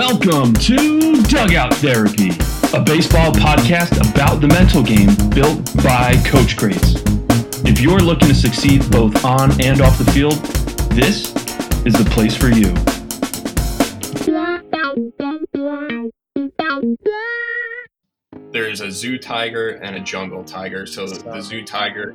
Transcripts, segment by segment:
Welcome to Dugout Therapy, a baseball podcast about the mental game built by coach greats. If you're looking to succeed both on and off the field, this is the place for you. There's a zoo tiger and a jungle tiger. So the zoo tiger,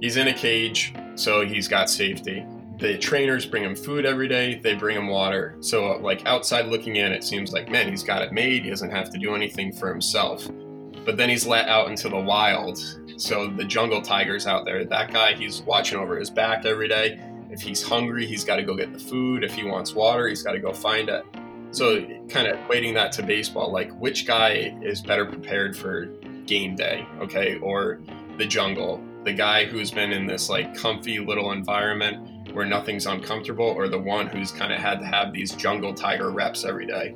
he's in a cage, so he's got safety the trainers bring him food every day they bring him water. So uh, like outside looking in it seems like man he's got it made he doesn't have to do anything for himself. But then he's let out into the wild. So the jungle tiger's out there. That guy he's watching over his back every day. If he's hungry he's got to go get the food. If he wants water he's got to go find it. So kind of equating that to baseball like which guy is better prepared for game day okay or the jungle? The guy who's been in this like comfy little environment where nothing's uncomfortable or the one who's kind of had to have these jungle tiger reps every day.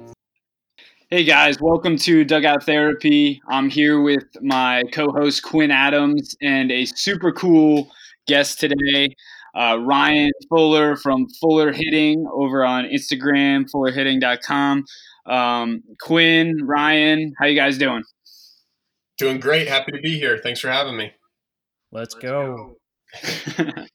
Hey guys, welcome to Dugout Therapy. I'm here with my co host Quinn Adams and a super cool guest today, uh, Ryan Fuller from Fuller Hitting over on Instagram, fullerhitting.com. Um, Quinn, Ryan, how you guys doing? Doing great. Happy to be here. Thanks for having me. Let's go.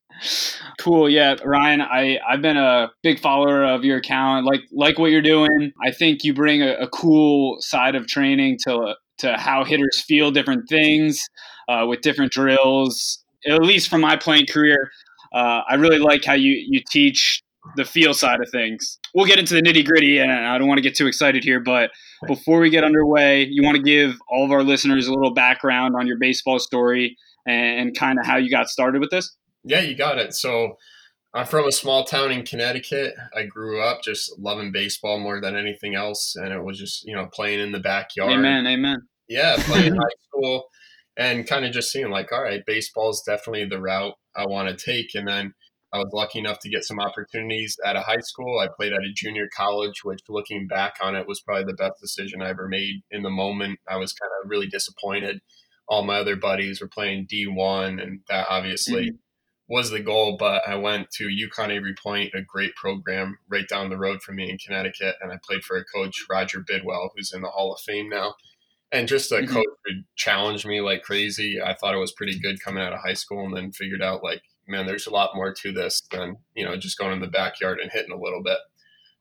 cool. Yeah, Ryan, I I've been a big follower of your account. Like like what you're doing. I think you bring a, a cool side of training to to how hitters feel different things uh, with different drills. At least from my playing career, uh, I really like how you you teach the feel side of things. We'll get into the nitty gritty, and I don't want to get too excited here, but before we get underway, you want to give all of our listeners a little background on your baseball story and, and kind of how you got started with this. Yeah, you got it. So I'm from a small town in Connecticut. I grew up just loving baseball more than anything else, and it was just you know playing in the backyard. Amen. Amen. Yeah, playing high school, and kind of just seeing like, all right, baseball is definitely the route I want to take. And then I was lucky enough to get some opportunities at a high school. I played at a junior college, which looking back on it was probably the best decision I ever made. In the moment, I was kind of really disappointed. All my other buddies were playing D1, and that obviously. Mm-hmm was the goal, but I went to UConn Avery Point, a great program right down the road from me in Connecticut, and I played for a coach, Roger Bidwell, who's in the Hall of Fame now. And just a mm-hmm. coach who challenged me like crazy. I thought it was pretty good coming out of high school, and then figured out like, man, there's a lot more to this than you know just going in the backyard and hitting a little bit.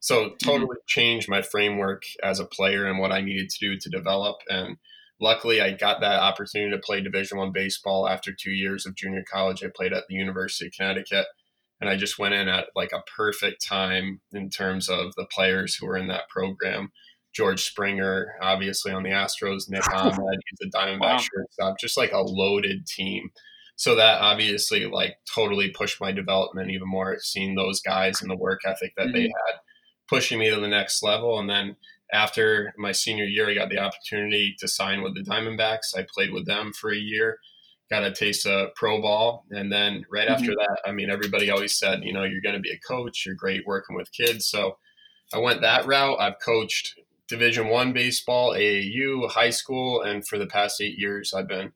So mm-hmm. totally mm-hmm. changed my framework as a player and what I needed to do to develop and luckily I got that opportunity to play Division One baseball after two years of junior college. I played at the University of Connecticut, and I just went in at like a perfect time in terms of the players who were in that program. George Springer, obviously on the Astros, Nick Ahmed, he's a Diamondback wow. shortstop, just like a loaded team. So that obviously like totally pushed my development even more. Seeing those guys and the work ethic that mm-hmm. they had, pushing me to the next level, and then after my senior year, I got the opportunity to sign with the Diamondbacks. I played with them for a year, got a taste of pro ball. And then right mm-hmm. after that, I mean, everybody always said, you know, you're going to be a coach, you're great working with kids. So I went that route. I've coached Division One baseball, AAU, high school, and for the past eight years, I've been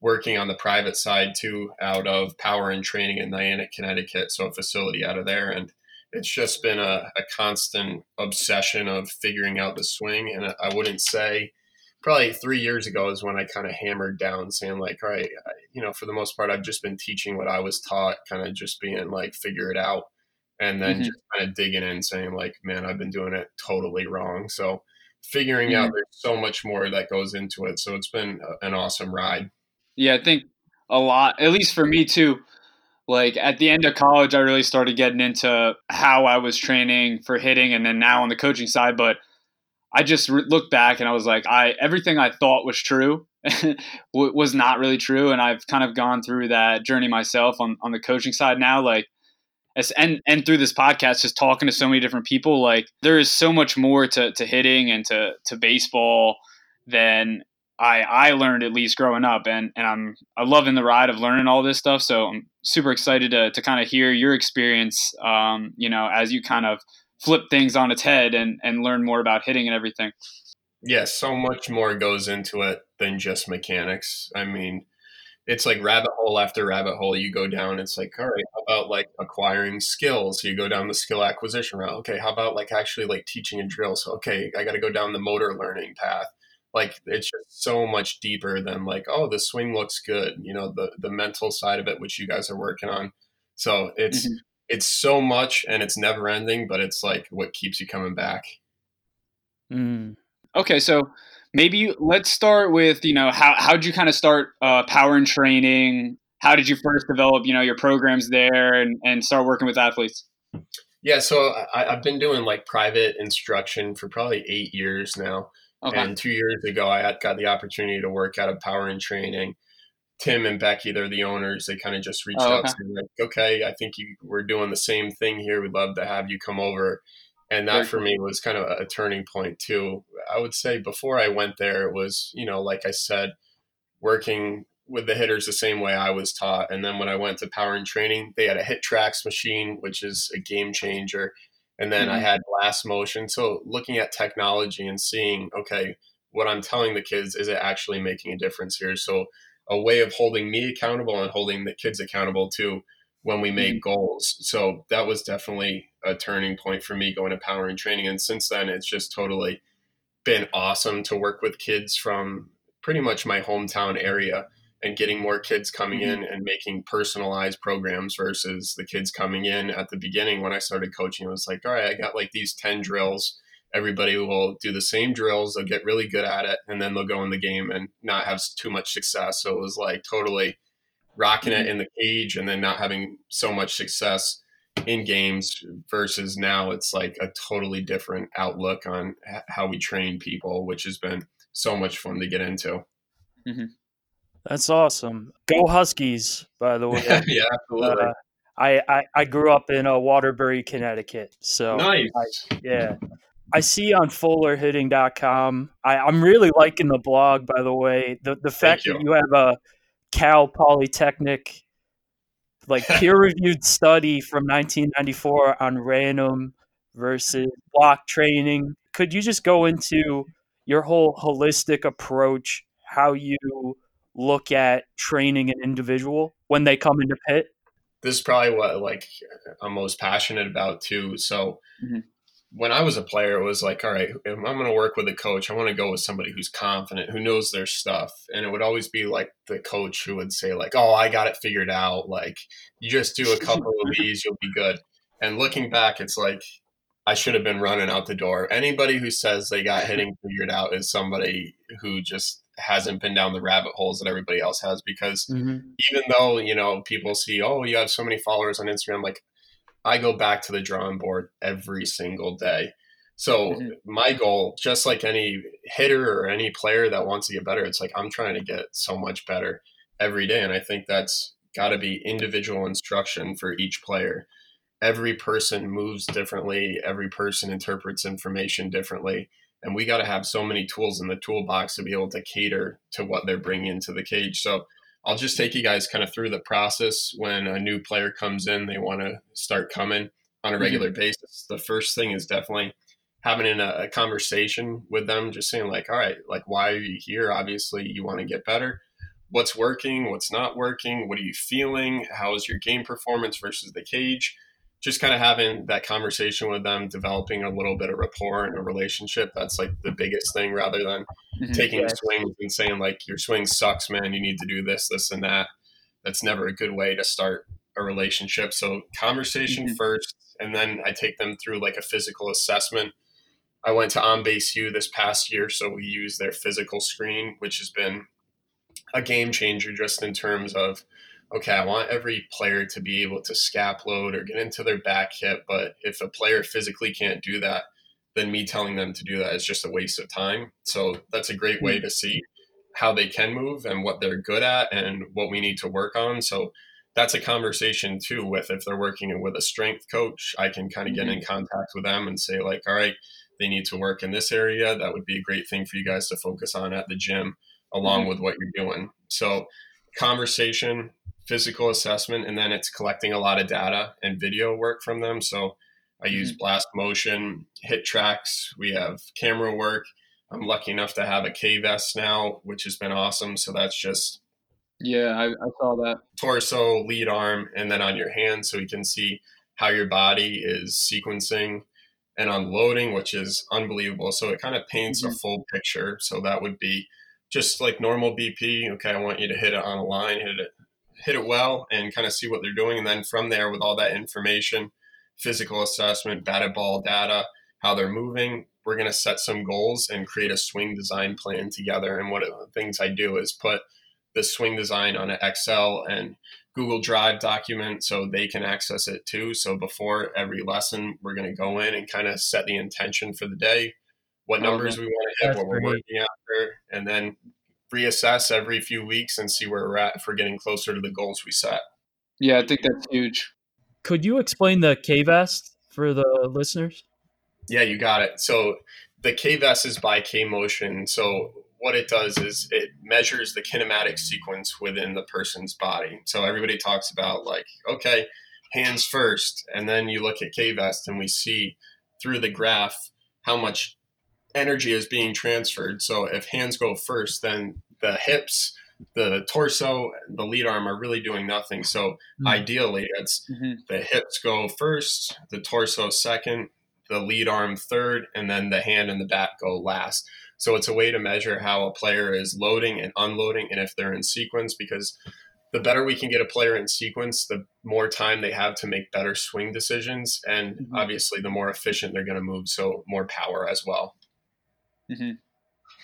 working on the private side too, out of Power and Training in Niantic, Connecticut, so a facility out of there. And it's just been a, a constant obsession of figuring out the swing. And I wouldn't say probably three years ago is when I kind of hammered down saying like, all right, I, you know, for the most part, I've just been teaching what I was taught, kind of just being like, figure it out. And then mm-hmm. just kind of digging in saying like, man, I've been doing it totally wrong. So figuring mm-hmm. out there's so much more that goes into it. So it's been an awesome ride. Yeah, I think a lot, at least for me too, like at the end of college, I really started getting into how I was training for hitting, and then now on the coaching side. But I just re- looked back and I was like, I everything I thought was true was not really true, and I've kind of gone through that journey myself on on the coaching side now. Like and and through this podcast just talking to so many different people like there is so much more to, to hitting and to to baseball than I I learned at least growing up, and and I'm I loving the ride of learning all this stuff. So I'm super excited to to kind of hear your experience, um, you know, as you kind of flip things on its head and and learn more about hitting and everything. Yeah, so much more goes into it than just mechanics. I mean, it's like rabbit hole after rabbit hole you go down. It's like, all right, how about like acquiring skills? So you go down the skill acquisition route. Okay, how about like actually like teaching a drill? So okay, I got to go down the motor learning path. Like it's just so much deeper than like, oh, the swing looks good. You know, the the mental side of it, which you guys are working on. So it's mm-hmm. it's so much and it's never ending, but it's like what keeps you coming back. Mm. Okay, so maybe let's start with you know how how did you kind of start uh, power and training? How did you first develop you know your programs there and and start working with athletes? Yeah, so I, I, have been doing like private instruction for probably eight years now. Okay. And two years ago, I had got the opportunity to work out of Power and Training. Tim and Becky, they're the owners. They kind of just reached oh, okay. out to me like, "Okay, I think you, we're doing the same thing here. We'd love to have you come over." And that for me was kind of a turning point too. I would say before I went there, it was you know, like I said, working with the hitters the same way I was taught. And then when I went to Power and Training, they had a HitTrax machine, which is a game changer and then mm-hmm. I had blast motion. So looking at technology and seeing, okay, what I'm telling the kids is it actually making a difference here? So a way of holding me accountable and holding the kids accountable too when we make mm-hmm. goals. So that was definitely a turning point for me going to power and training. And since then, it's just totally been awesome to work with kids from pretty much my hometown area and getting more kids coming mm-hmm. in and making personalized programs versus the kids coming in at the beginning when I started coaching. It was like, all right, I got like these 10 drills. Everybody will do the same drills. They'll get really good at it. And then they'll go in the game and not have too much success. So it was like totally rocking it mm-hmm. in the cage and then not having so much success in games versus now it's like a totally different outlook on how we train people, which has been so much fun to get into. Mm-hmm. That's awesome. Go Huskies, by the way. yeah, absolutely. Uh, I, I, I grew up in uh, Waterbury, Connecticut. So nice. I, yeah. I see on fullerhitting.com. I, I'm really liking the blog, by the way. The the fact you. that you have a Cal Polytechnic like peer reviewed study from 1994 on random versus block training. Could you just go into your whole holistic approach, how you look at training an individual when they come into pit? This is probably what like I'm most passionate about too. So mm-hmm. when I was a player, it was like, all right, if I'm going to work with a coach, I want to go with somebody who's confident, who knows their stuff. And it would always be like the coach who would say like, oh, I got it figured out. Like you just do a couple of these, you'll be good. And looking back, it's like I should have been running out the door. Anybody who says they got hitting figured out is somebody who just hasn't been down the rabbit holes that everybody else has because mm-hmm. even though you know people see oh you have so many followers on instagram like i go back to the drawing board every single day so mm-hmm. my goal just like any hitter or any player that wants to get better it's like i'm trying to get so much better every day and i think that's got to be individual instruction for each player every person moves differently every person interprets information differently and we got to have so many tools in the toolbox to be able to cater to what they're bringing into the cage. So i'll just take you guys kind of through the process when a new player comes in they want to start coming on a mm-hmm. regular mm-hmm. basis. The first thing is definitely having a, a conversation with them just saying like all right like why are you here? Obviously you want to get better. What's working? What's not working? What are you feeling? How is your game performance versus the cage just kind of having that conversation with them, developing a little bit of rapport and a relationship. That's like the biggest thing rather than mm-hmm. taking yes. swings and saying like your swing sucks, man. You need to do this, this, and that. That's never a good way to start a relationship. So conversation mm-hmm. first, and then I take them through like a physical assessment. I went to On Base U this past year, so we use their physical screen, which has been a game changer just in terms of okay, I want every player to be able to scap load or get into their back hip. But if a player physically can't do that, then me telling them to do that is just a waste of time. So that's a great way hmm. to see how they can move and what they're good at and what we need to work on. So that's a conversation too with if they're working with a strength coach, I can kind of get in mm-hmm. contact with them and say like, all right, they need to work in this area. That would be a great thing for you guys to focus on at the gym along mm-hmm. with what you're doing. So conversation, physical assessment, and then it's collecting a lot of data and video work from them. So I use mm-hmm. Blast Motion, HitTrax. We have camera work. I'm lucky enough to have a K vest now, which has been awesome. So that's just Yeah, I, I saw that. Torso, lead arm, and then on your hand, so you can see how your body is sequencing and unloading, which is unbelievable. So it kind of paints mm-hmm. a full picture. So that would be just like normal BP. Okay, I want you to hit it on a line, hit it, hit it well, and kind of see what they're doing. And then from there, with all that information, physical assessment, batted ball data, how they're moving, we're going to set some goals and create a swing design plan together. And one of the things I do is put the swing design on an Excel and Google Drive document so they can access it too. So before every lesson, we're going to go in and kind of set the intention for the day, what oh, numbers we want to hit, what we're great. working after, and then reassess every few weeks and see where we're at for getting closer to the goals we set. Yeah, I think that's huge. Could you explain the K vest for the listeners? Yeah, you got it. So the K vest is by K Motion. So what it does is it measures the kinematic sequence within the person's body. So everybody talks about like, okay, hands first, and then you look at K-Vest and we see through the graph how much energy is being transferred. So if hands go first, then the hips, the torso, the lead arm are really doing nothing. So mm-hmm. ideally, it's mm-hmm. the hips go first, the torso second, the lead arm third, and then the hand and the bat go last. So it's a way to measure how a player is loading and unloading and if they're in sequence because the better we can get a player in sequence, the more time they have to make better swing decisions. And mm-hmm. obviously, the more efficient they're going to move. So, more power as well. Mm-hmm.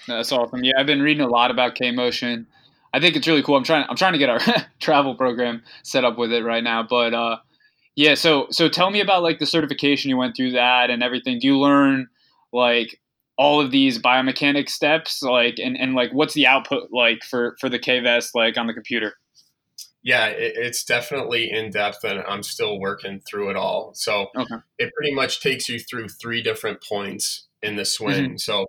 That's awesome. Yeah, I've been reading a lot about K Motion. I think it's really cool. I'm trying. I'm trying to get our travel program set up with it right now. But uh, yeah, so so tell me about like the certification you went through that and everything. Do you learn like all of these biomechanic steps like and, and like what's the output like for for the K vest like on the computer yeah it, it's definitely in depth and i'm still working through it all so okay. it pretty much takes you through three different points in the swing mm-hmm. so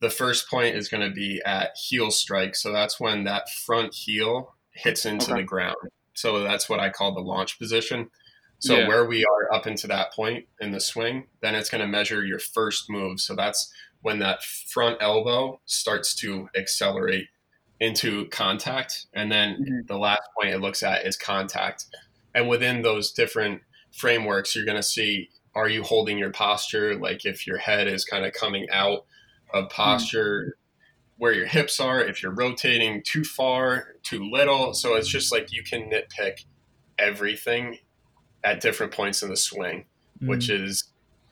the first point is going to be at heel strike so that's when that front heel hits into okay. the ground so that's what i call the launch position so yeah. where we are up into that point in the swing then it's going to measure your first move so that's when that front elbow starts to accelerate into contact. And then mm-hmm. the last point it looks at is contact. And within those different frameworks, you're going to see are you holding your posture? Like if your head is kind of coming out of posture, where your hips are, if you're rotating too far, too little. So it's just like you can nitpick everything at different points in the swing, mm-hmm. which is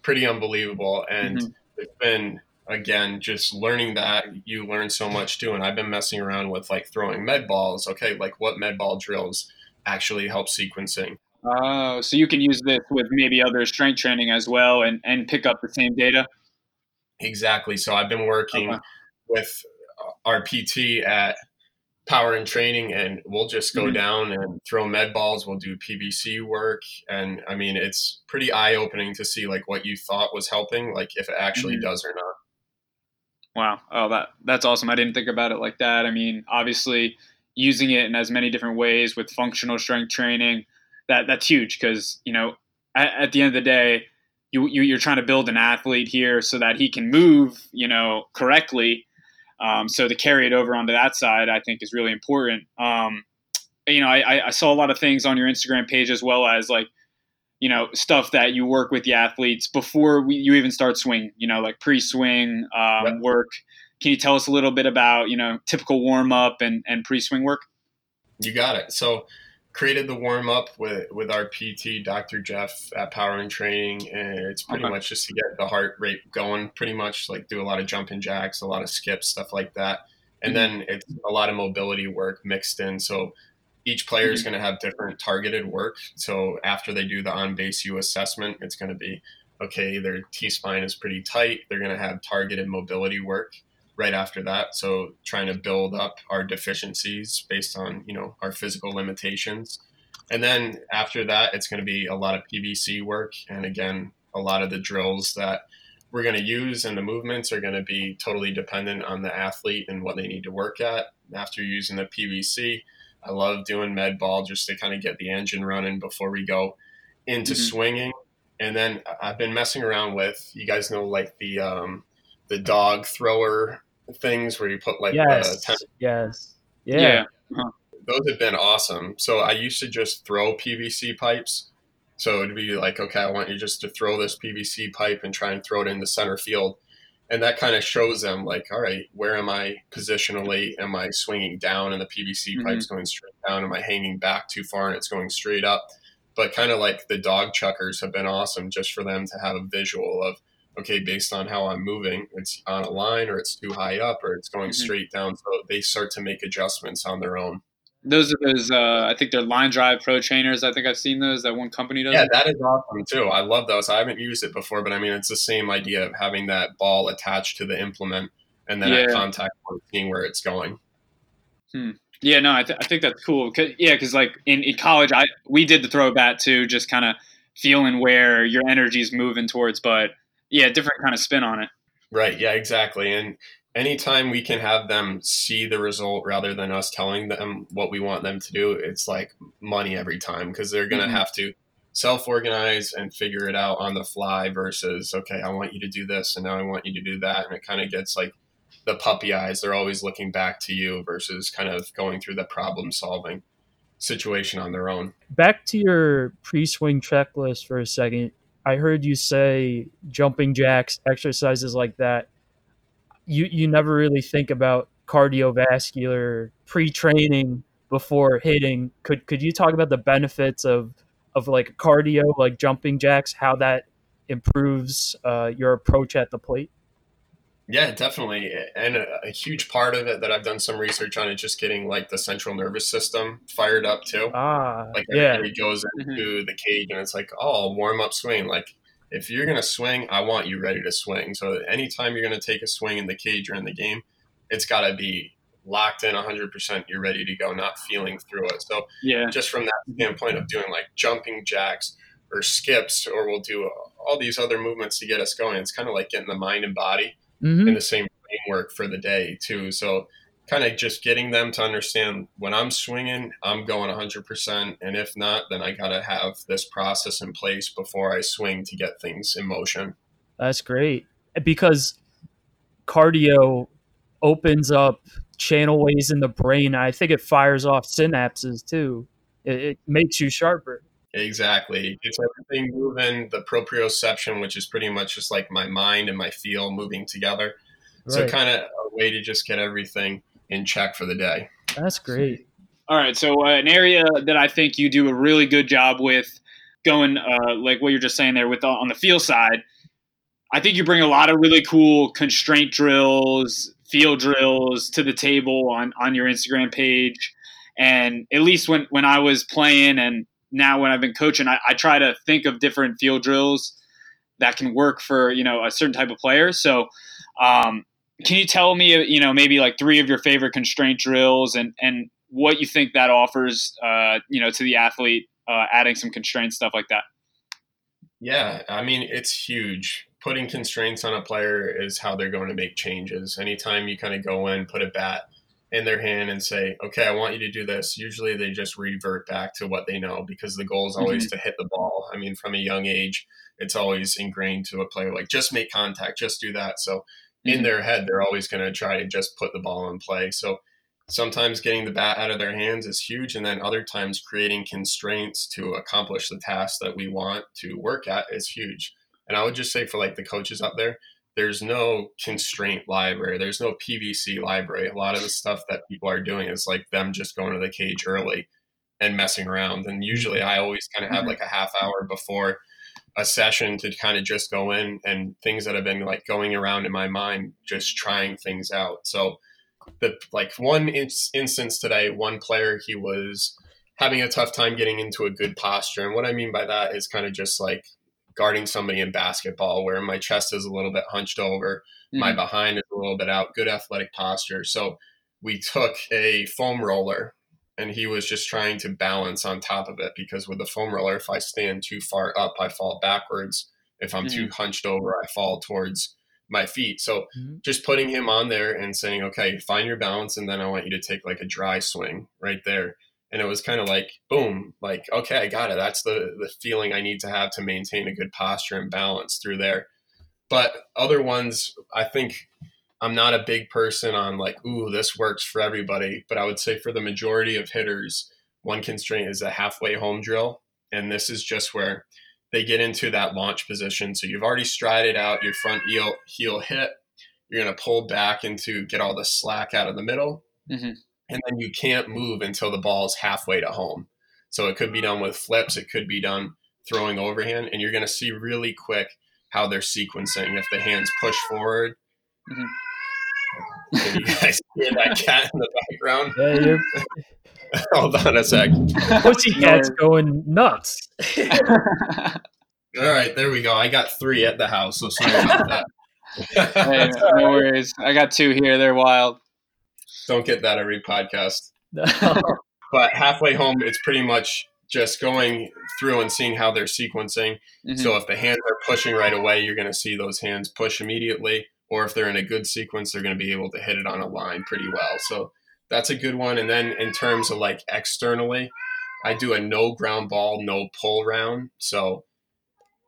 pretty unbelievable. And mm-hmm. it's been again, just learning that you learn so much too. And I've been messing around with like throwing med balls. Okay, like what med ball drills actually help sequencing. Oh, so you can use this with maybe other strength training as well and, and pick up the same data? Exactly. So I've been working okay. with our PT at power and training and we'll just go mm-hmm. down and throw med balls we'll do pvc work and i mean it's pretty eye-opening to see like what you thought was helping like if it actually mm-hmm. does or not Wow. Oh, that that's awesome. I didn't think about it like that. I mean, obviously, using it in as many different ways with functional strength training, that that's huge because you know, at, at, the end of the day, you, you you're trying to build an athlete here so that he can move, you know, correctly. Um, so to carry it over onto that side, I think is really important. Um, you know, I, I saw a lot of things on your Instagram page as well as like you know stuff that you work with the athletes before we, you even start swing you know like pre-swing um, work can you tell us a little bit about you know typical warm-up and, and pre-swing work you got it so created the warm-up with with our pt dr jeff at power and training and it's pretty okay. much just to get the heart rate going pretty much like do a lot of jumping jacks a lot of skips stuff like that and mm-hmm. then it's a lot of mobility work mixed in so each player is mm-hmm. going to have different targeted work. So after they do the on base U assessment, it's going to be okay, their T spine is pretty tight. They're going to have targeted mobility work right after that. So trying to build up our deficiencies based on, you know, our physical limitations. And then after that, it's going to be a lot of PVC work. And again, a lot of the drills that we're going to use and the movements are going to be totally dependent on the athlete and what they need to work at. After using the PVC, I love doing med ball just to kind of get the engine running before we go into mm-hmm. swinging. And then I've been messing around with you guys know like the um, the dog thrower things where you put like yes, yes, yeah. yeah. Uh-huh. those have been awesome. So I used to just throw PVC pipes. So it'd be like, okay, I want you just to throw this PVC pipe and try and throw it in the center field. And that kind of shows them, like, all right, where am I positionally? Am I swinging down and the PVC mm-hmm. pipe's going straight down? Am I hanging back too far and it's going straight up? But kind of like the dog chuckers have been awesome just for them to have a visual of, okay, based on how I'm moving, it's on a line or it's too high up or it's going mm-hmm. straight down. So they start to make adjustments on their own. Those are those. Uh, I think they're line drive pro trainers. I think I've seen those. That one company does. Yeah, that is awesome too. I love those. I haven't used it before, but I mean, it's the same idea of having that ball attached to the implement and then yeah. at contact point, seeing where it's going. Hmm. Yeah, no, I, th- I think that's cool. Cause, yeah, because like in, in college, I we did the throw bat too, just kind of feeling where your energy is moving towards. But yeah, different kind of spin on it. Right. Yeah. Exactly. And anytime we can have them see the result rather than us telling them what we want them to do, it's like money every time because they're going to mm-hmm. have to self organize and figure it out on the fly versus, okay, I want you to do this and now I want you to do that. And it kind of gets like the puppy eyes. They're always looking back to you versus kind of going through the problem solving situation on their own. Back to your pre swing checklist for a second. I heard you say jumping jacks, exercises like that. You you never really think about cardiovascular pre-training before hitting. Could could you talk about the benefits of of like cardio, like jumping jacks, how that improves uh, your approach at the plate? Yeah, definitely. And a, a, huge part of it that I've done some research on is just getting like the central nervous system fired up too. Ah, like yeah. everybody goes mm-hmm. into mm-hmm. the cage and it's like, oh, warm up swing. Like if you're gonna swing, I want you ready to swing. So anytime you're gonna take a swing in the cage or in the game, it's gotta be locked in 100%. You're ready to go, not feeling through it. So yeah, just from that standpoint of doing like jumping jacks or skips, or we'll do all these other movements to get us going. It's kind of like getting the mind and body mm-hmm. in the same framework for the day too. So kind of just getting them to understand when I'm swinging, I'm going 100%. And if not, then I got to have this process in place before I swing to get things in motion. That's great because cardio opens up channel ways in the brain. I think it fires off synapses too. It, it makes you sharper. Exactly. It's everything moving, the proprioception, which is pretty much just like my mind and my feel moving together. Right. So kind of a way to just get everything in check for the day. That's great. All right. So uh, an area that I think you do a really good job with going, uh, like what you're just saying there with uh, on the feel side, I think you bring a lot of really cool constraint drills, field drills to the table on, on your Instagram page. And at least when, when I was playing and now when I've been coaching, I, I try to think of different field drills that can work for you know a certain type of player. So, um, can you tell me you know maybe like three of your favorite constraint drills and and what you think that offers uh, you know to the athlete uh, adding some constraint stuff like that? Yeah, I mean it's huge. Putting constraints on a player is how they're going to make changes. Anytime you kind of go in, put a bat in their hand and say, okay, I want you to do this, usually they just revert back to what they know because the goal is always mm-hmm. to hit the ball. I mean, from a young age, it's always ingrained to a player like just make contact, just do that. So mm-hmm. in their head, they're always going to try to just put the ball in play. So sometimes getting the bat out of their hands is huge. And then other times creating constraints to accomplish the task that we want to work at is huge. And I would just say for like the coaches out there, there's no constraint library. There's no PVC library. A lot of the stuff that people are doing is like them just going to the cage early and messing around. And usually I always kind of have mm-hmm. like a half hour before a session to kind of just go in and things that have been like going around in my mind, just trying things out. So the like one in- instance today, one player, he was having a tough time getting into a good posture. And what I mean by that is kind of just like guarding somebody in basketball where my chest is a little bit hunched over, mm-hmm. my behind is a little bit out, good athletic posture. So we took a foam roller and he was just trying to balance on top of it because with the foam roller, if I stand too far up, I fall backwards. If I'm mm-hmm. too hunched over, I fall towards my feet. So mm-hmm. just putting him on there and saying, okay, find your balance. And then I want you to take like a dry swing right there and it was kind of like boom like okay i got it that's the the feeling i need to have to maintain a good posture and balance through there but other ones i think I'm not a big person on like, ooh, this works for everybody. But I would say for the majority of hitters, one constraint is a halfway home drill. And this is just where they get into that launch position. So you've already strided out your front heel, heel hit. You're going to pull back into get all the slack out of the middle. Mm-hmm. And then you can't move until the ball is halfway to home. So it could be done with flips, it could be done throwing overhand. And you're going to see really quick how they're sequencing. If the hands push forward, mm-hmm. Can you guys hear that cat in the background? Yeah, you're... Hold on a sec. Pussycat's going nuts. All right, there we go. I got three at the house, so sorry about that. hey, no worries. I got two here. They're wild. Don't get that every podcast. but halfway home, it's pretty much just going through and seeing how they're sequencing. Mm-hmm. So if the hands are pushing right away, you're going to see those hands push immediately or if they're in a good sequence, they're going to be able to hit it on a line pretty well. So that's a good one. And then in terms of like externally, I do a no ground ball, no pull round. So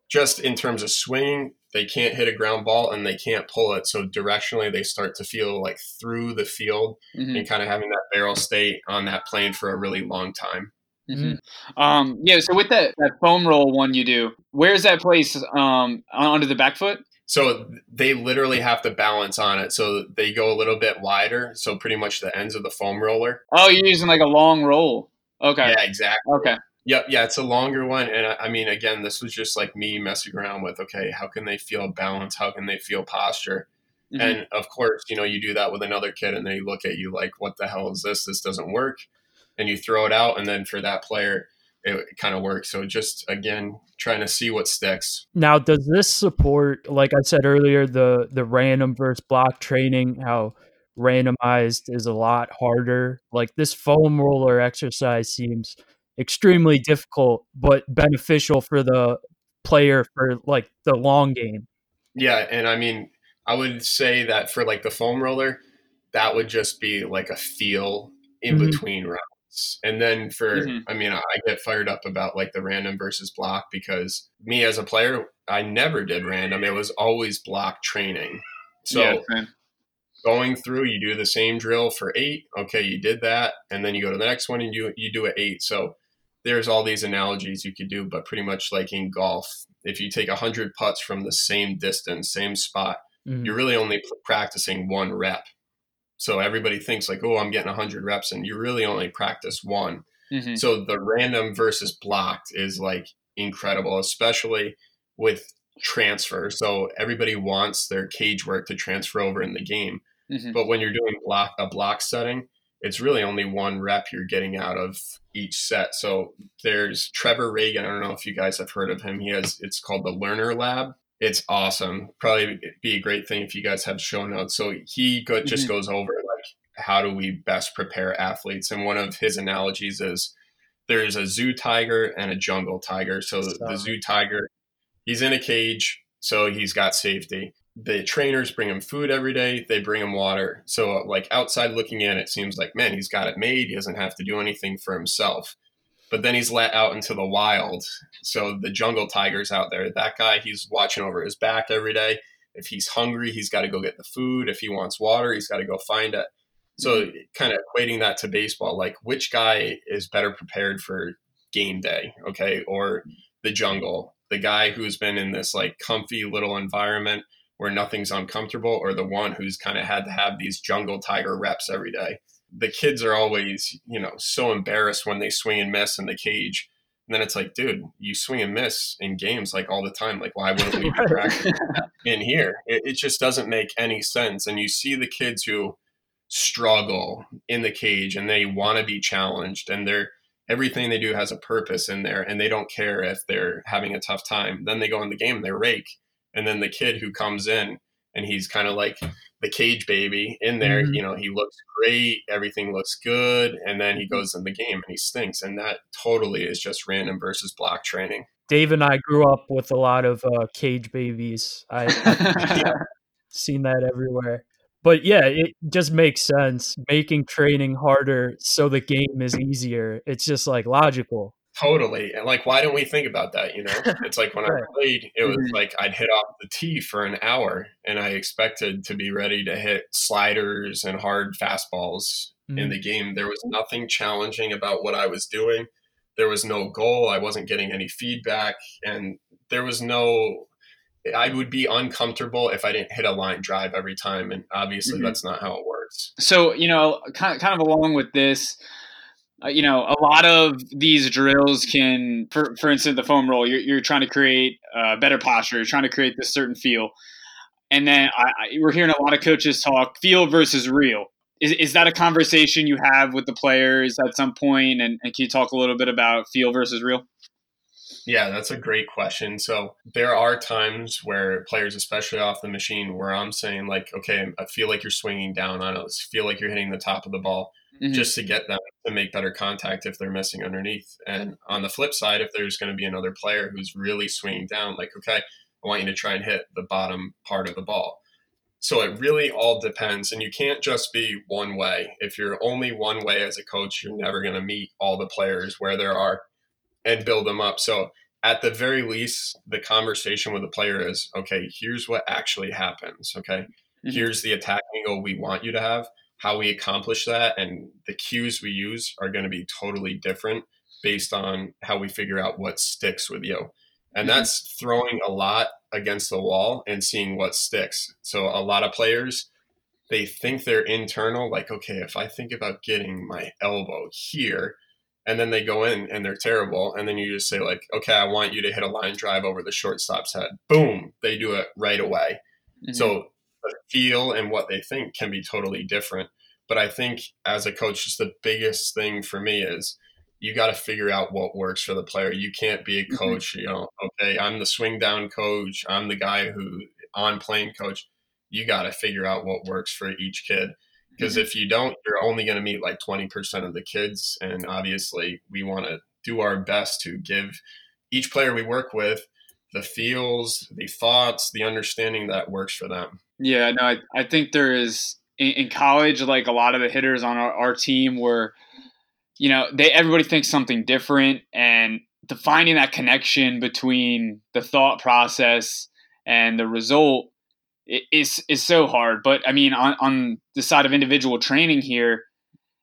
just in terms of swinging, they can't hit a ground ball and they can't pull it. So directionally, they start to feel like through the field mm-hmm. and kind of having that barrel stay on that plane for a really long time. Mm-hmm. Um, yeah. So with that, that foam roll one you do, where's that place um, under the back foot? So they literally have to balance on it. So they go a little bit wider. So pretty much the ends of the foam roller. Oh, you're using like a long roll. Okay. Yeah, exactly. Okay. Yep. Yeah, it's a longer one. And I, I mean, again, this was just like me messing around with, okay, how can they feel balance? How can they feel posture? Mm-hmm. And of course, you know, you do that with another kid and they look at you like, what the hell is this? This doesn't work. And you throw it out. And then for that player, it kind of works. So just again, trying to see what sticks. Now, does this support, like I said earlier, the the random versus block training? How randomized is a lot harder. Like this foam roller exercise seems extremely difficult, but beneficial for the player for like the long game. Yeah, and I mean, I would say that for like the foam roller, that would just be like a feel in mm-hmm. between rounds. And then for, mm-hmm. I mean, I get fired up about like the random versus block because me as a player, I never did random. It was always block training. So yeah, going through, you do the same drill for eight. Okay, you did that. And then you go to the next one and you, you do it eight. So there's all these analogies you could do, but pretty much like in golf, if you take 100 putts from the same distance, same spot, mm-hmm. you're really only practicing one rep. So everybody thinks like, oh, I'm getting 100 reps, and you really only practice one. Mm-hmm. So the random versus blocked is like incredible, especially with transfer. So everybody wants their cage work to transfer over in the game. Mm-hmm. But when you're doing block a block setting, it's really only one rep you're getting out of each set. So there's Trevor Ragan. I don't know if you guys have heard of him. He has it's called the Learner Lab it's awesome. Probably be a great thing if you guys have show notes. So he go, just mm-hmm. goes over like how do we best prepare athletes, and one of his analogies is there's a zoo tiger and a jungle tiger. So, so the zoo tiger, he's in a cage, so he's got safety. The trainers bring him food every day. They bring him water. So like outside looking in, it seems like man, he's got it made. He doesn't have to do anything for himself but then he's let out into the wild. So the jungle tiger's out there. That guy, he's watching over his back every day. If he's hungry, he's got to go get the food. If he wants water, he's got to go find it. So mm-hmm. kind of equating that to baseball, like which guy is better prepared for game day, okay, or the jungle, the guy who's been in this like comfy little environment where nothing's uncomfortable, or the one who's kind of had to have these jungle tiger reps every day the kids are always, you know, so embarrassed when they swing and miss in the cage. And then it's like, dude, you swing and miss in games like all the time. Like, why wouldn't we be practicing in here? It, it just doesn't make any sense. And you see the kids who struggle in the cage and they want to be challenged and they're everything they do has a purpose in there and they don't care if they're having a tough time. Then they go in the game and they rake. And then the kid who comes in and he's kind of like the cage baby in there. Mm-hmm. You know, he looks great, everything looks good, and then he goes in the game and he stinks. And that totally is just random versus block training. Dave and I grew up with a lot of uh, cage babies. I, have seen that everywhere. But yeah, it just makes sense. Making training harder so the game is easier. It's just like logical. Totally. And like, why don't we think about that? You know, it's like when right. I played, it was mm-hmm. like I'd hit off the tee for an hour and I expected to be ready to hit sliders and hard fastballs mm-hmm. in the game. There was nothing challenging about what I was doing. There was no goal. I wasn't getting any feedback. And there was no, I would be uncomfortable if I didn't hit a line drive every time. And obviously, mm-hmm. that's not how it works. So, you know, kind of, kind of along with this, uh, you know, a lot of these drills can, for, for instance, the foam roll, you're, you're trying to create uh, better posture, you're trying to create this certain feel. And then I, I, we're hearing a lot of coaches talk feel versus real. Is, is that a conversation you have with the players at some point? And, and can you talk a little bit about feel versus real? Yeah, that's a great question. So there are times where players, especially off the machine, where I'm saying like, okay, I feel like you're swinging down on us, feel like you're hitting the top of the ball mm-hmm. just to get them to make better contact if they're missing underneath. And on the flip side, if there's going to be another player who's really swinging down, like, okay, I want you to try and hit the bottom part of the ball. So it really all depends. And you can't just be one way. If you're only one way as a coach, you're never going to meet all the players where there are and build them up. So at the very least, the conversation with the player is okay, here's what actually happens. Okay. Mm-hmm. Here's the attack angle we want you to have how we accomplish that and the cues we use are going to be totally different based on how we figure out what sticks with you. And mm-hmm. that's throwing a lot against the wall and seeing what sticks. So a lot of players they think they're internal like okay, if I think about getting my elbow here and then they go in and they're terrible and then you just say like okay, I want you to hit a line drive over the shortstop's head. Boom, they do it right away. Mm-hmm. So feel and what they think can be totally different. But I think as a coach, just the biggest thing for me is you got to figure out what works for the player. You can't be a mm-hmm. coach, you know, okay, I'm the swing down coach, I'm the guy who on plane coach. You got to figure out what works for each kid. Because mm-hmm. if you don't, you're only going to meet like 20% of the kids. And obviously, we want to do our best to give each player we work with the feels, the thoughts, the understanding that works for them. Yeah, no, I, I think there is in, in college, like a lot of the hitters on our, our team were, you know, they everybody thinks something different, and defining that connection between the thought process and the result is is so hard. But I mean, on, on the side of individual training here,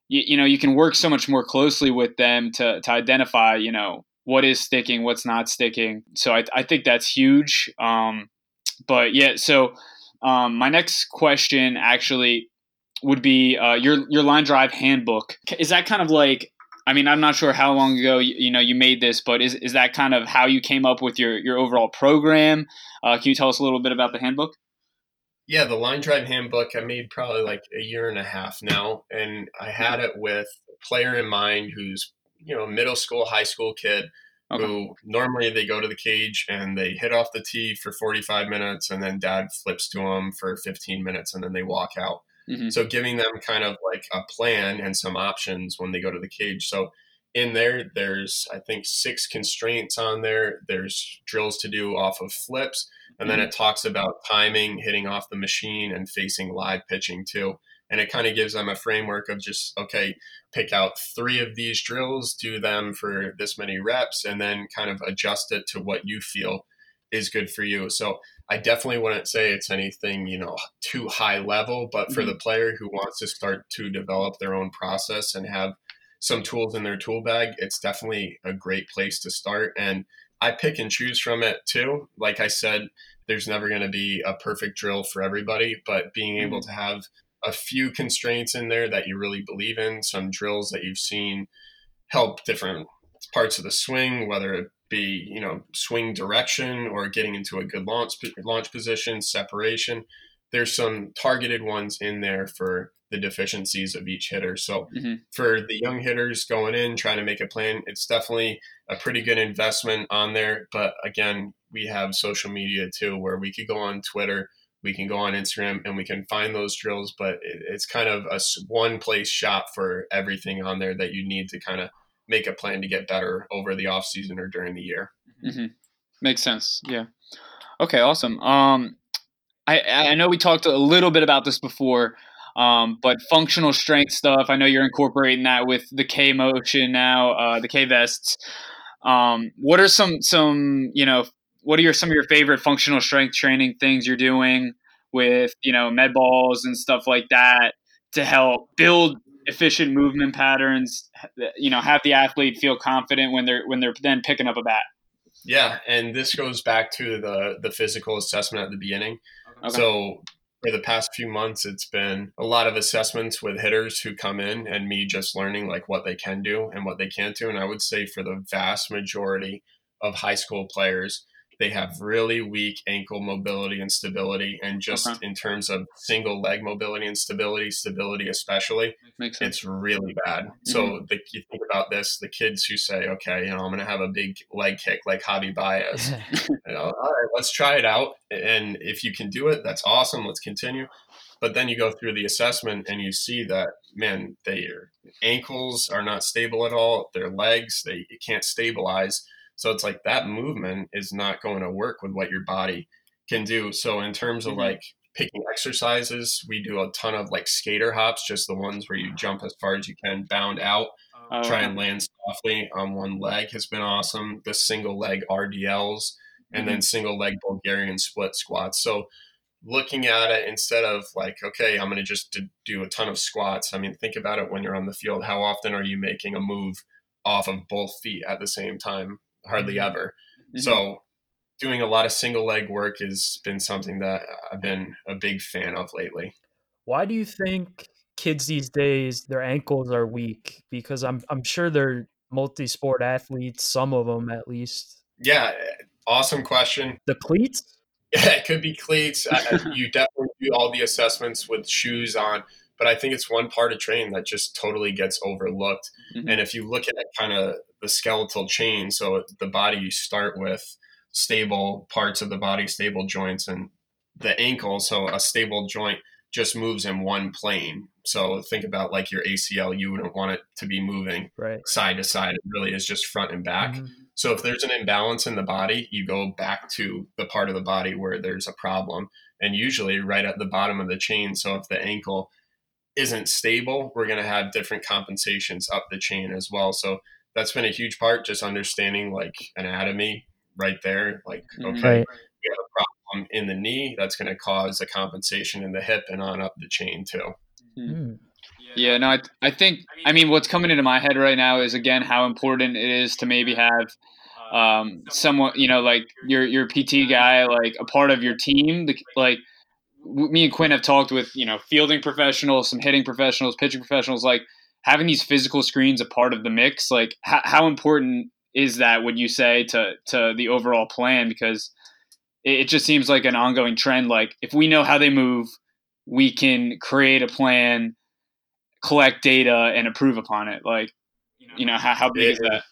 you, you know, you can work so much more closely with them to to identify, you know, what is sticking, what's not sticking. So I, I think that's huge. Um, but yeah, so um, my next question actually would be uh, your your line drive handbook. Is that kind of like? I mean, I'm not sure how long ago you, you, know you made this, but is is that kind of how you came up with your your overall program? Uh, can you tell us a little bit about the handbook? Yeah, the line drive handbook I made probably like a year and a half now, and I had it with a player in mind who's you know, middle school, high school kid okay. who normally they go to the cage and they hit off the tee for 45 minutes and then dad flips to them for 15 minutes and then they walk out. Mm-hmm. So giving them kind of like a plan and some options when they go to the cage. So in there, there's I think six constraints on there. There's drills to do off of flips, and then mm-hmm. it talks about timing, hitting off the machine, and facing live pitching too and it kind of gives them a framework of just okay pick out three of these drills do them for this many reps and then kind of adjust it to what you feel is good for you so i definitely wouldn't say it's anything you know too high level but for mm-hmm. the player who wants to start to develop their own process and have some tools in their tool bag it's definitely a great place to start and i pick and choose from it too like i said there's never going to be a perfect drill for everybody but being able mm-hmm. to have a few constraints in there that you really believe in, some drills that you've seen help different parts of the swing, whether it be you know swing direction or getting into a good launch launch position, separation. There's some targeted ones in there for the deficiencies of each hitter. So mm-hmm. for the young hitters going in trying to make a plan, it's definitely a pretty good investment on there. But again, we have social media too, where we could go on Twitter we can go on Instagram and we can find those drills, but it, it's kind of a one place shop for everything on there that you need to kind of make a plan to get better over the off season or during the year. Mm-hmm. Makes sense. Yeah. Okay. Awesome. Um, I I know we talked a little bit about this before, um, but functional strength stuff. I know you're incorporating that with the K motion now, uh, the K vests. Um, what are some some you know what are your some of your favorite functional strength training things you're doing with you know med balls and stuff like that to help build efficient movement patterns? You know, have the athlete feel confident when they're when they're then picking up a bat. Yeah, and this goes back to the the physical assessment at the beginning. Okay. So for the past few months, it's been a lot of assessments with hitters who come in and me just learning like what they can do and what they can't do. And I would say for the vast majority of high school players, they have really weak ankle mobility and stability. And just uh-huh. in terms of single leg mobility and stability, stability especially, it's really bad. Mm-hmm. So the, you think about this, the kids who say, okay, you know, I'm going to have a big leg kick like Javi Baez. you know, all right, let's try it out. And if you can do it, that's awesome. Let's continue. But then you go through the assessment and you see that, man, their ankles are not stable at all. Their legs, they can't stabilize so it's like that movement is not going to work with what your body can do. So in terms of mm-hmm. like picking exercises, we do a ton of like skater hops, just the ones where you jump as far as you can, bound out, oh, try and land softly on one leg has been awesome. The single leg RDLs and mm-hmm. then single leg Bulgarian split squats. So looking at it instead of like, okay, I'm going to just do a ton of squats. I mean, think about it when you're on the field. How often are you making a move off of both feet at the same time? Hardly mm-hmm. ever. Mm-hmm. So doing a lot of single leg work has been something that I've been a big fan of lately. Why do you think kids these days their ankles are weak? Because I'm I'm sure they're multi-sport athletes, some of them at least. Yeah, awesome question. The cleats? Yeah, it could be cleats. you definitely do all the assessments with shoes on but I think it's one part of training that just totally gets overlooked. Mm-hmm. And if you look at kind of the skeletal chain, so the body you start with stable parts of the body, stable joints, and the ankle. So a stable joint just moves in one plane. So think about like your ACL, you wouldn't want it to be moving right. side to side. It really is just front and back. Mm-hmm. So if there's an imbalance in the body, you go back to the part of the body where there's a problem. And usually right at the bottom of the chain. So if the ankle isn't stable, we're going to have different compensations up the chain as well. So that's been a huge part, just understanding like anatomy right there. Like, mm-hmm. okay, right. we have a problem in the knee that's going to cause a compensation in the hip and on up the chain too. Mm-hmm. Yeah, no, I, I think, I mean, what's coming into my head right now is again how important it is to maybe have um, someone, you know, like your, your PT guy, like a part of your team, like, me and Quinn have talked with you know fielding professionals, some hitting professionals, pitching professionals. Like having these physical screens a part of the mix. Like how, how important is that? Would you say to to the overall plan? Because it, it just seems like an ongoing trend. Like if we know how they move, we can create a plan, collect data, and improve upon it. Like you know how how big it, is that?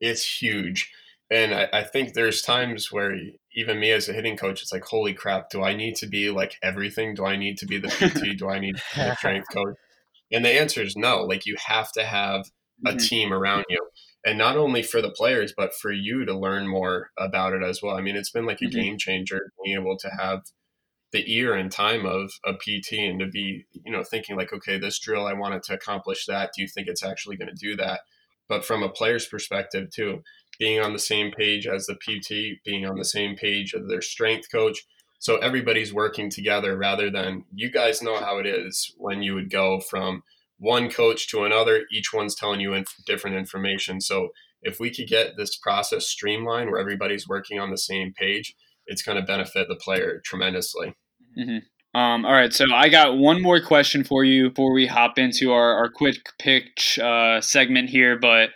It's huge. And I, I, think there's times where even me as a hitting coach, it's like, holy crap, do I need to be like everything? Do I need to be the PT? do I need to be the strength coach? And the answer is no. Like you have to have a mm-hmm. team around you. And not only for the players, but for you to learn more about it as well. I mean, it's been like a mm-hmm. game changer being able to have the ear and time of a PT and to be, you know, thinking like, okay, this drill, I wanted to accomplish that. Do you think it's actually going to do that? But from a player's perspective, too, being on the same page as the PT, being on the same page as their strength coach. So everybody's working together rather than you guys know how it is when you would go from one coach to another, each one's telling you inf- different information. So if we could get this process streamlined where everybody's working on the same page, it's going to benefit the player tremendously. Mm-hmm. Um, all right, so I got one more question for you before we hop into our, our quick pitch uh, segment here. But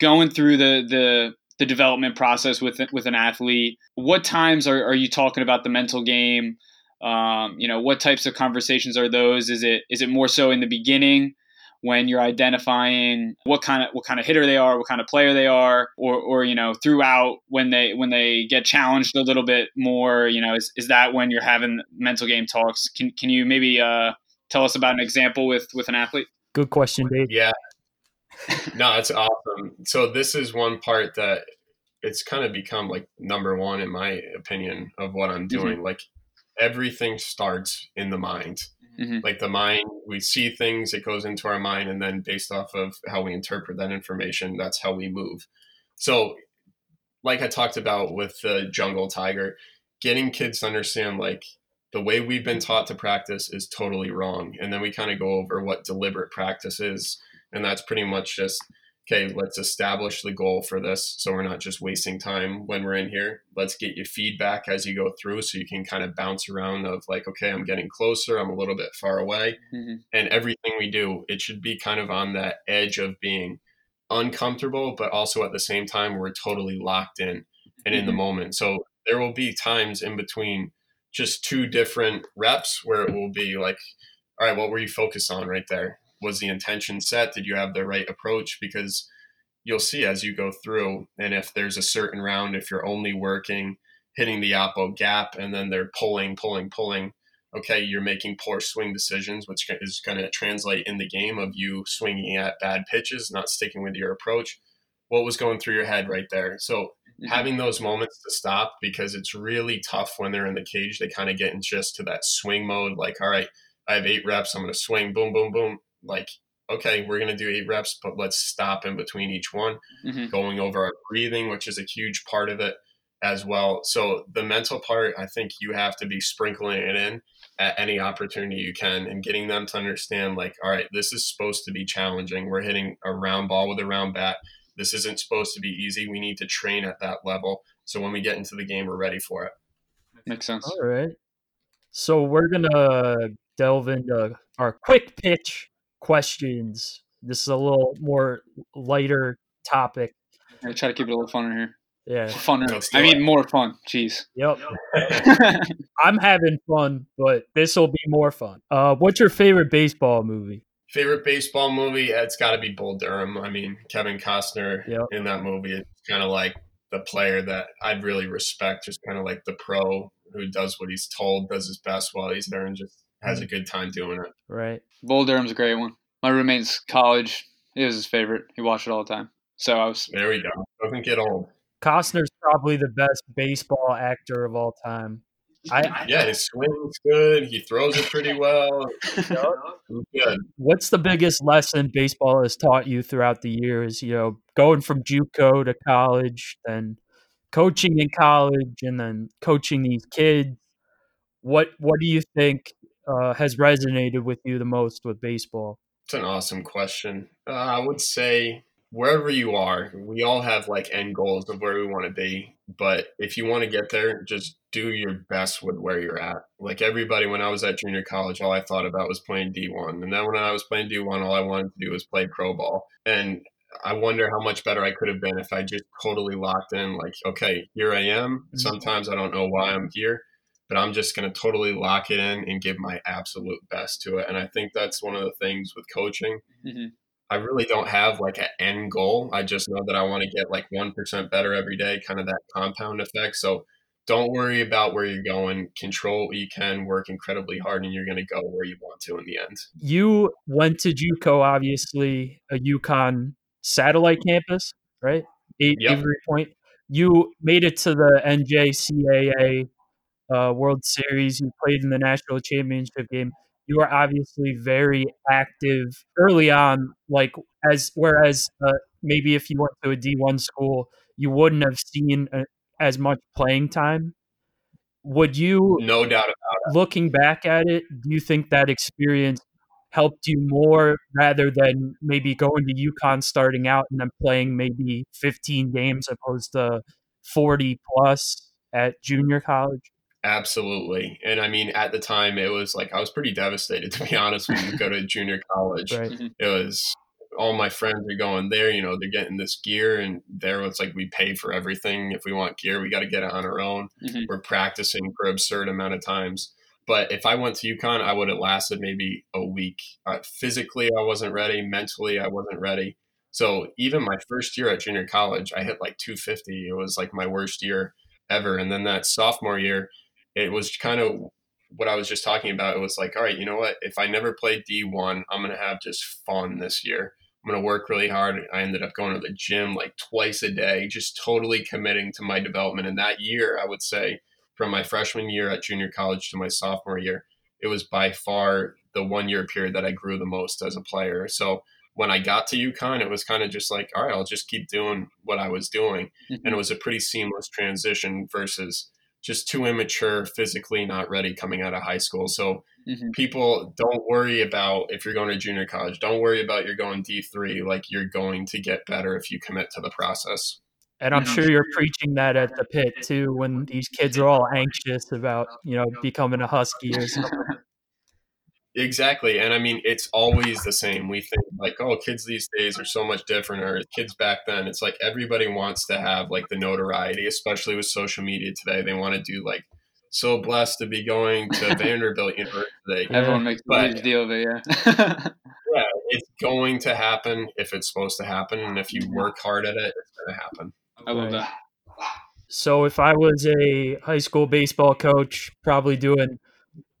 going through the the the development process with with an athlete? What times are, are you talking about the mental game? Um, you know, what types of conversations are those? Is it is it more so in the beginning when you're identifying what kind of what kind of hitter they are, what kind of player they are, or or you know throughout when they when they get challenged a little bit more? You know, is, is that when you're having mental game talks? Can can you maybe uh, tell us about an example with with an athlete? Good question, Dave. Yeah, no, it's awesome. So this is one part that it's kind of become like number one in my opinion of what I'm mm-hmm. doing. Mm-hmm. Like everything starts in the mind. Mm-hmm. Like the mind, we see things, it goes into our mind, and then based off of how we interpret that information, that's how we move. So like I talked about with the jungle tiger, getting kids to understand like the way we've been taught to practice is totally wrong. And then we kind of go over what deliberate practice is. And that's pretty much just, okay, let's establish the goal for this. So we're not just wasting time when we're in here. Let's get you feedback as you go through so you can kind of bounce around of like, okay, I'm getting closer, I'm a little bit far away. Mm-hmm. And everything we do, it should be kind of on that edge of being uncomfortable, but also at the same time, we're totally locked in and in the mm-hmm. moment. So there will be times in between just two different reps where it will be like, all right, what were you focused on right there? Was the intention set? Did you have the right approach? Because you'll see as you go through, and if there's a certain round, if you're only working hitting the oppo gap and then they're pulling, pulling, pulling, okay, you're making poor swing decisions, which is going to translate in the game of you swinging at bad pitches, not sticking with your approach. What was going through your head right there? So mm-hmm. having those moments to stop because it's really tough when they're in the cage. They kind of get in just to that swing mode, like, all right, I have eight reps. I'm going to swing, boom, boom, boom. Like, okay, we're going to do eight reps, but let's stop in between each one, mm-hmm. going over our breathing, which is a huge part of it as well. So the mental part, I think you have to be sprinkling it in at any opportunity you can and getting them to understand like, all right, this is supposed to be challenging. We're hitting a round ball with a round bat. This isn't supposed to be easy. We need to train at that level. So when we get into the game, we're ready for it. Makes sense. All right. So we're going to delve into our quick pitch questions. This is a little more lighter topic. I try to keep it a little funner here. Yeah. Funner. I mean, more fun. Jeez. Yep. I'm having fun, but this will be more fun. Uh, what's your favorite baseball movie? Favorite baseball movie? It's got to be Bull Durham. I mean, Kevin Costner yep. in that movie. It's kind of like the player that I'd really respect, just kind of like the pro who does what he's told, does his best while he's there, and just has a good time doing it. Right. Bull Durham's a great one. My roommate's college. It was his favorite. He watched it all the time. So I was. There we go. Doesn't get old. Costner's probably the best baseball actor of all time. I, yeah, his swing's good. He throws it pretty well. good. What's the biggest lesson baseball has taught you throughout the years? You know, going from JUCO to college, then coaching in college, and then coaching these kids. What What do you think uh, has resonated with you the most with baseball? It's an awesome question. Uh, I would say wherever you are, we all have like end goals of where we want to be. But if you want to get there, just do your best with where you're at. Like everybody, when I was at junior college, all I thought about was playing D1. And then when I was playing D1, all I wanted to do was play pro ball. And I wonder how much better I could have been if I just totally locked in, like, okay, here I am. Mm-hmm. Sometimes I don't know why I'm here, but I'm just going to totally lock it in and give my absolute best to it. And I think that's one of the things with coaching. Mm-hmm I really don't have like an end goal. I just know that I want to get like 1% better every day, kind of that compound effect. So don't worry about where you're going. Control what you can, work incredibly hard, and you're going to go where you want to in the end. You went to JUCO, obviously, a UConn satellite campus, right? A- yep. Avery Point. You made it to the NJCAA uh, World Series. You played in the national championship game you are obviously very active early on like as whereas uh, maybe if you went to a d1 school you wouldn't have seen a, uh, as much playing time would you no doubt about it looking back at it do you think that experience helped you more rather than maybe going to UConn starting out and then playing maybe 15 games opposed to 40 plus at junior college Absolutely. And I mean, at the time, it was like I was pretty devastated, to be honest, when you go to junior college. Right. Mm-hmm. It was all my friends are going there, you know, they're getting this gear, and there it's like we pay for everything. If we want gear, we got to get it on our own. Mm-hmm. We're practicing for absurd amount of times. But if I went to UConn, I would have lasted maybe a week. Uh, physically, I wasn't ready. Mentally, I wasn't ready. So even my first year at junior college, I hit like 250. It was like my worst year ever. And then that sophomore year, it was kind of what I was just talking about. It was like, all right, you know what? If I never played D1, I'm going to have just fun this year. I'm going to work really hard. I ended up going to the gym like twice a day, just totally committing to my development. And that year, I would say, from my freshman year at junior college to my sophomore year, it was by far the one year period that I grew the most as a player. So when I got to UConn, it was kind of just like, all right, I'll just keep doing what I was doing. Mm-hmm. And it was a pretty seamless transition versus just too immature, physically not ready coming out of high school. So mm-hmm. people don't worry about if you're going to junior college, don't worry about you're going D3. Like you're going to get better if you commit to the process. And I'm sure you're preaching that at the pit too when these kids are all anxious about, you know, becoming a husky or something. Exactly. And I mean, it's always the same. We think like, oh, kids these days are so much different, or kids back then. It's like everybody wants to have like the notoriety, especially with social media today. They want to do like, so blessed to be going to Vanderbilt University. Everyone makes a huge deal of it, yeah. yeah, it's going to happen if it's supposed to happen. And if you work hard at it, it's going to happen. I love that. So if I was a high school baseball coach, probably doing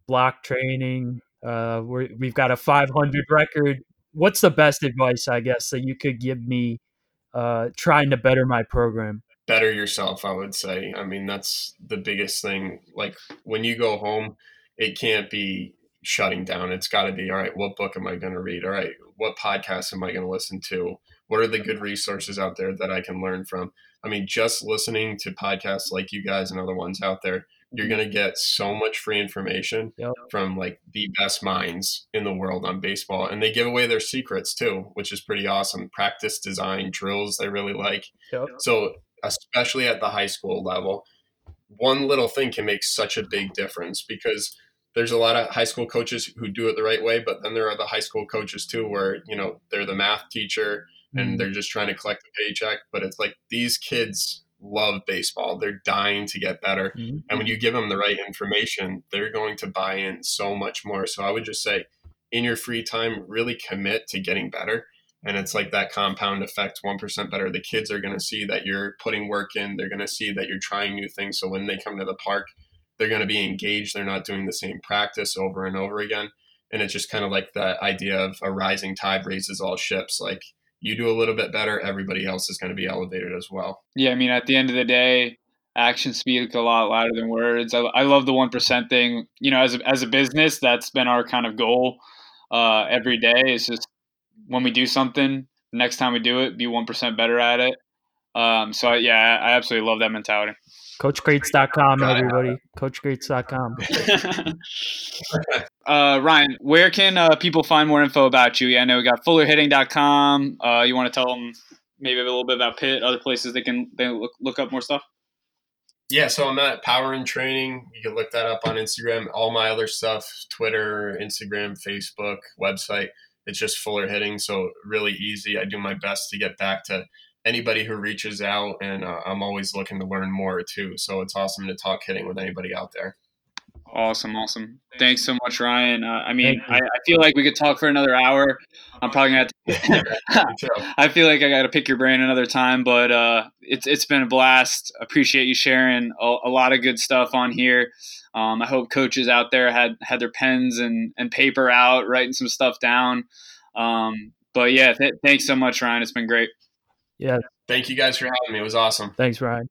block training, uh, we have got a 500 record. What's the best advice, I guess, that you could give me uh, trying to better my program? Better yourself, I would say. I mean, that's the biggest thing. Like when you go home, it can't be shutting down. It's got to be all right. What book am I going to read? All right, what podcast am I going to listen to? What are the good resources out there that I can learn from? I mean, just listening to podcasts like you guys and other ones out there you're going to get so much free information yep. from like the best minds in the world on baseball and they give away their secrets too which is pretty awesome practice design drills they really like yep. so especially at the high school level one little thing can make such a big difference because there's a lot of high school coaches who do it the right way but then there are the high school coaches too where you know they're the math teacher and mm-hmm. they're just trying to collect a paycheck but it's like these kids love baseball. They're dying to get better. Mm-hmm. And when you give them the right information, they're going to buy in so much more. So I would just say, in your free time, really commit to getting better. And it's like that compound effect 1% better. The kids are going to see that you're putting work in, they're going to see that you're trying new things. So when they come to the park, they're going to be engaged. They're not doing the same practice over and over again. And it's just kind of like the idea of a rising tide raises all ships. Like, you do a little bit better, everybody else is going to be elevated as well. Yeah, I mean, at the end of the day, actions speak a lot louder than words. I, I love the one percent thing. You know, as a, as a business, that's been our kind of goal uh, every day. It's just when we do something, next time we do it, be one percent better at it. Um, so yeah, I absolutely love that mentality. CoachGreats.com, everybody. CoachGreats.com. uh, Ryan, where can uh, people find more info about you? Yeah, I know we got FullerHitting.com. Uh, you want to tell them maybe a little bit about Pitt, other places they can they look, look up more stuff? Yeah, so I'm at Power and Training. You can look that up on Instagram. All my other stuff, Twitter, Instagram, Facebook, website. It's just Fuller Hitting, so really easy. I do my best to get back to anybody who reaches out, and uh, I'm always looking to learn more too. So it's awesome to talk hitting with anybody out there. Awesome, awesome. Thanks so much, Ryan. Uh, I mean, I, I, feel like we could talk for another hour. I'm probably gonna have to. I feel like I got to pick your brain another time, but uh, it's it's been a blast. Appreciate you sharing a, a lot of good stuff on here. Um, I hope coaches out there had had their pens and, and paper out, writing some stuff down. Um, but yeah, th- thanks so much, Ryan. It's been great. Yeah. Thank you guys for having me. It was awesome. Thanks, Ryan.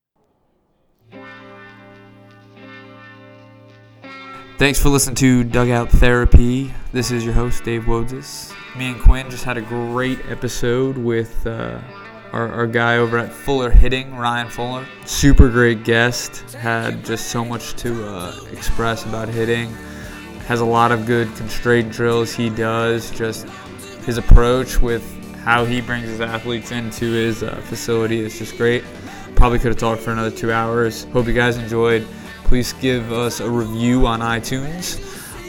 Thanks for listening to Dugout Therapy. This is your host, Dave Wodzis. Me and Quinn just had a great episode with uh, our, our, guy over at Fuller Hitting, Ryan Fuller. Super great guest. Had just so much to uh, express about hitting. Has a lot of good constraint drills he does. Just his approach with how he brings his athletes into his uh, facility is just great. Probably could have talked for another two hours. Hope you guys enjoyed. Please give us a review on iTunes.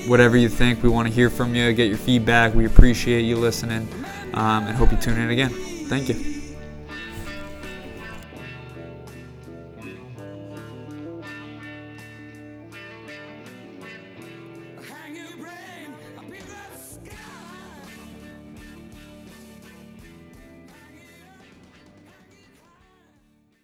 Whatever you think, we want to hear from you. Get your feedback. We appreciate you listening, um, and hope you tune in again. Thank you.